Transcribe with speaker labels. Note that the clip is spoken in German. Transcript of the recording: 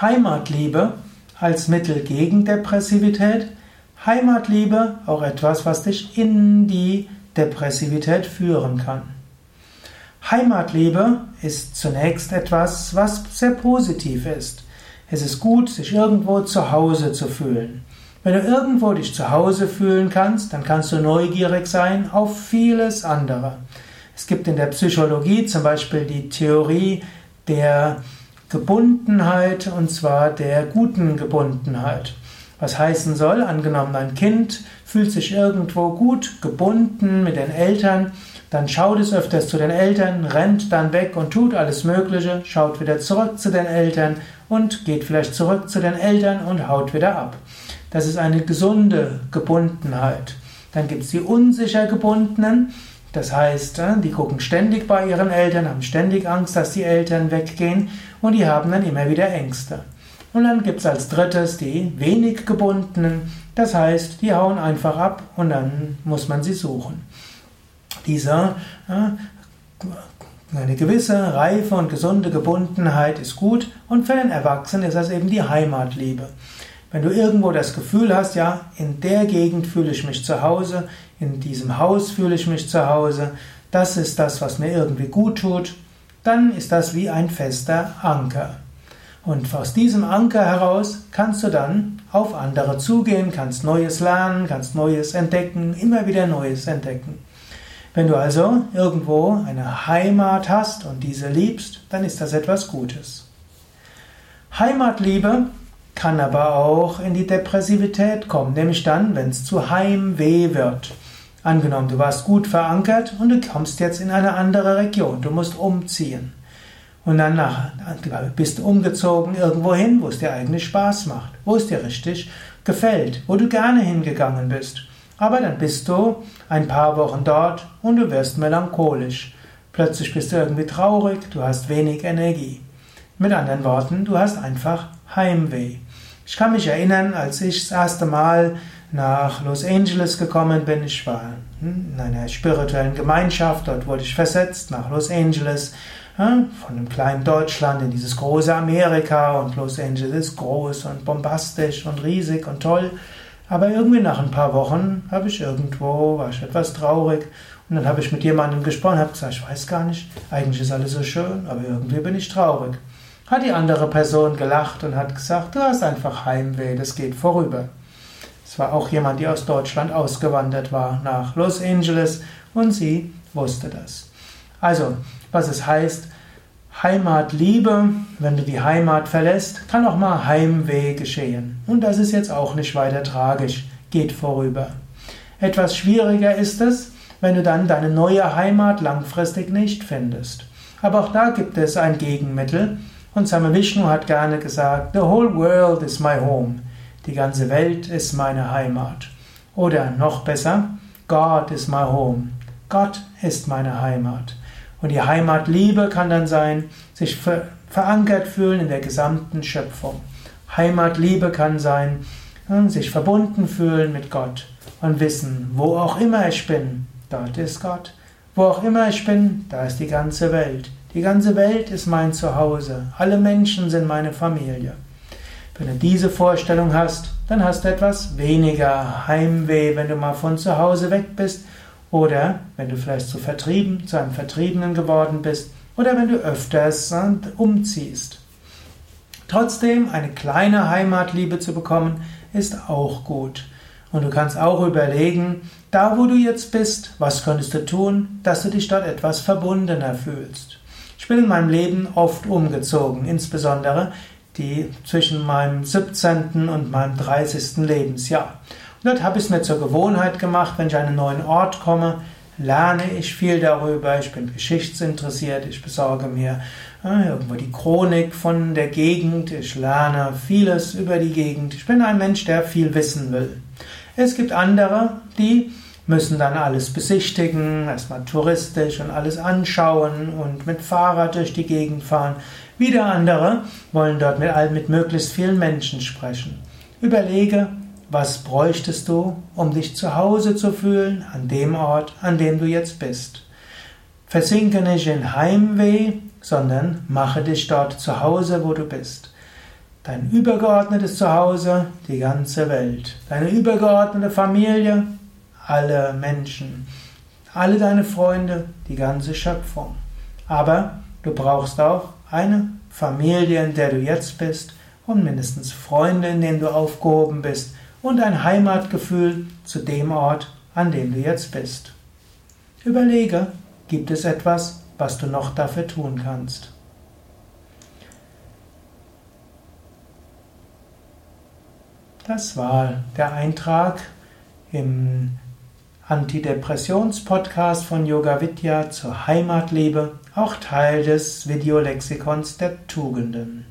Speaker 1: Heimatliebe als Mittel gegen Depressivität. Heimatliebe auch etwas, was dich in die Depressivität führen kann. Heimatliebe ist zunächst etwas, was sehr positiv ist. Es ist gut, sich irgendwo zu Hause zu fühlen. Wenn du irgendwo dich zu Hause fühlen kannst, dann kannst du neugierig sein auf vieles andere. Es gibt in der Psychologie zum Beispiel die Theorie der Gebundenheit und zwar der guten Gebundenheit. Was heißen soll, angenommen ein Kind fühlt sich irgendwo gut gebunden mit den Eltern, dann schaut es öfters zu den Eltern, rennt dann weg und tut alles Mögliche, schaut wieder zurück zu den Eltern und geht vielleicht zurück zu den Eltern und haut wieder ab. Das ist eine gesunde Gebundenheit. Dann gibt es die unsicher gebundenen, das heißt, äh, die gucken ständig bei ihren Eltern, haben ständig Angst, dass die Eltern weggehen und die haben dann immer wieder Ängste. Und dann gibt es als drittes die wenig gebundenen, das heißt, die hauen einfach ab und dann muss man sie suchen. Dieser äh, eine gewisse reife und gesunde Gebundenheit ist gut und für den Erwachsenen ist das eben die Heimatliebe. Wenn du irgendwo das Gefühl hast, ja, in der Gegend fühle ich mich zu Hause, in diesem Haus fühle ich mich zu Hause, das ist das, was mir irgendwie gut tut, dann ist das wie ein fester Anker. Und aus diesem Anker heraus kannst du dann auf andere zugehen, kannst Neues lernen, kannst Neues entdecken, immer wieder Neues entdecken. Wenn du also irgendwo eine Heimat hast und diese liebst, dann ist das etwas Gutes. Heimatliebe kann aber auch in die Depressivität kommen, nämlich dann, wenn es zu Heimweh wird. Angenommen, du warst gut verankert und du kommst jetzt in eine andere Region, du musst umziehen. Und dann nach, bist du umgezogen irgendwo hin, wo es dir eigentlich Spaß macht, wo es dir richtig gefällt, wo du gerne hingegangen bist. Aber dann bist du ein paar Wochen dort und du wirst melancholisch. Plötzlich bist du irgendwie traurig, du hast wenig Energie. Mit anderen Worten, du hast einfach Heimweh. Ich kann mich erinnern, als ich das erste Mal nach Los Angeles gekommen bin, ich war in einer spirituellen Gemeinschaft, dort wurde ich versetzt nach Los Angeles, von einem kleinen Deutschland in dieses große Amerika und Los Angeles ist groß und bombastisch und riesig und toll. Aber irgendwie nach ein paar Wochen habe ich irgendwo, war ich etwas traurig und dann habe ich mit jemandem gesprochen, habe gesagt, ich weiß gar nicht, eigentlich ist alles so schön, aber irgendwie bin ich traurig hat die andere Person gelacht und hat gesagt, du hast einfach Heimweh, das geht vorüber. Es war auch jemand, die aus Deutschland ausgewandert war nach Los Angeles und sie wusste das. Also, was es heißt, Heimatliebe, wenn du die Heimat verlässt, kann auch mal Heimweh geschehen. Und das ist jetzt auch nicht weiter tragisch, geht vorüber. Etwas schwieriger ist es, wenn du dann deine neue Heimat langfristig nicht findest. Aber auch da gibt es ein Gegenmittel, und Same Vishnu hat gerne gesagt, The whole world is my home. Die ganze Welt ist meine Heimat. Oder noch besser, God is my home. Gott ist meine Heimat. Und die Heimatliebe kann dann sein, sich verankert fühlen in der gesamten Schöpfung. Heimatliebe kann sein, sich verbunden fühlen mit Gott und wissen, wo auch immer ich bin, dort ist Gott. Wo auch immer ich bin, da ist die ganze Welt. Die ganze Welt ist mein Zuhause. Alle Menschen sind meine Familie. Wenn du diese Vorstellung hast, dann hast du etwas weniger Heimweh, wenn du mal von zu Hause weg bist oder wenn du vielleicht zu vertrieben, zu einem Vertriebenen geworden bist oder wenn du öfters umziehst. Trotzdem, eine kleine Heimatliebe zu bekommen, ist auch gut. Und du kannst auch überlegen, da wo du jetzt bist, was könntest du tun, dass du dich dort etwas verbundener fühlst bin in meinem Leben oft umgezogen, insbesondere die zwischen meinem 17. und meinem 30. Lebensjahr. Und dort habe ich es mir zur Gewohnheit gemacht, wenn ich an einen neuen Ort komme, lerne ich viel darüber, ich bin geschichtsinteressiert, ich besorge mir äh, irgendwo die Chronik von der Gegend, ich lerne vieles über die Gegend. Ich bin ein Mensch, der viel wissen will. Es gibt andere, die müssen dann alles besichtigen, erstmal touristisch und alles anschauen und mit Fahrrad durch die Gegend fahren. Wieder andere wollen dort mit, mit möglichst vielen Menschen sprechen. Überlege, was bräuchtest du, um dich zu Hause zu fühlen, an dem Ort, an dem du jetzt bist. Versinke nicht in Heimweh, sondern mache dich dort zu Hause, wo du bist. Dein übergeordnetes Zuhause, die ganze Welt. Deine übergeordnete Familie, alle Menschen. Alle deine Freunde, die ganze Schöpfung. Aber du brauchst auch eine Familie, in der du jetzt bist und mindestens Freunde, in denen du aufgehoben bist und ein Heimatgefühl zu dem Ort, an dem du jetzt bist. Überlege, gibt es etwas, was du noch dafür tun kannst? Das war der Eintrag im Antidepressions-Podcast von Yoga Vidya zur Heimatliebe, auch Teil des Videolexikons der Tugenden.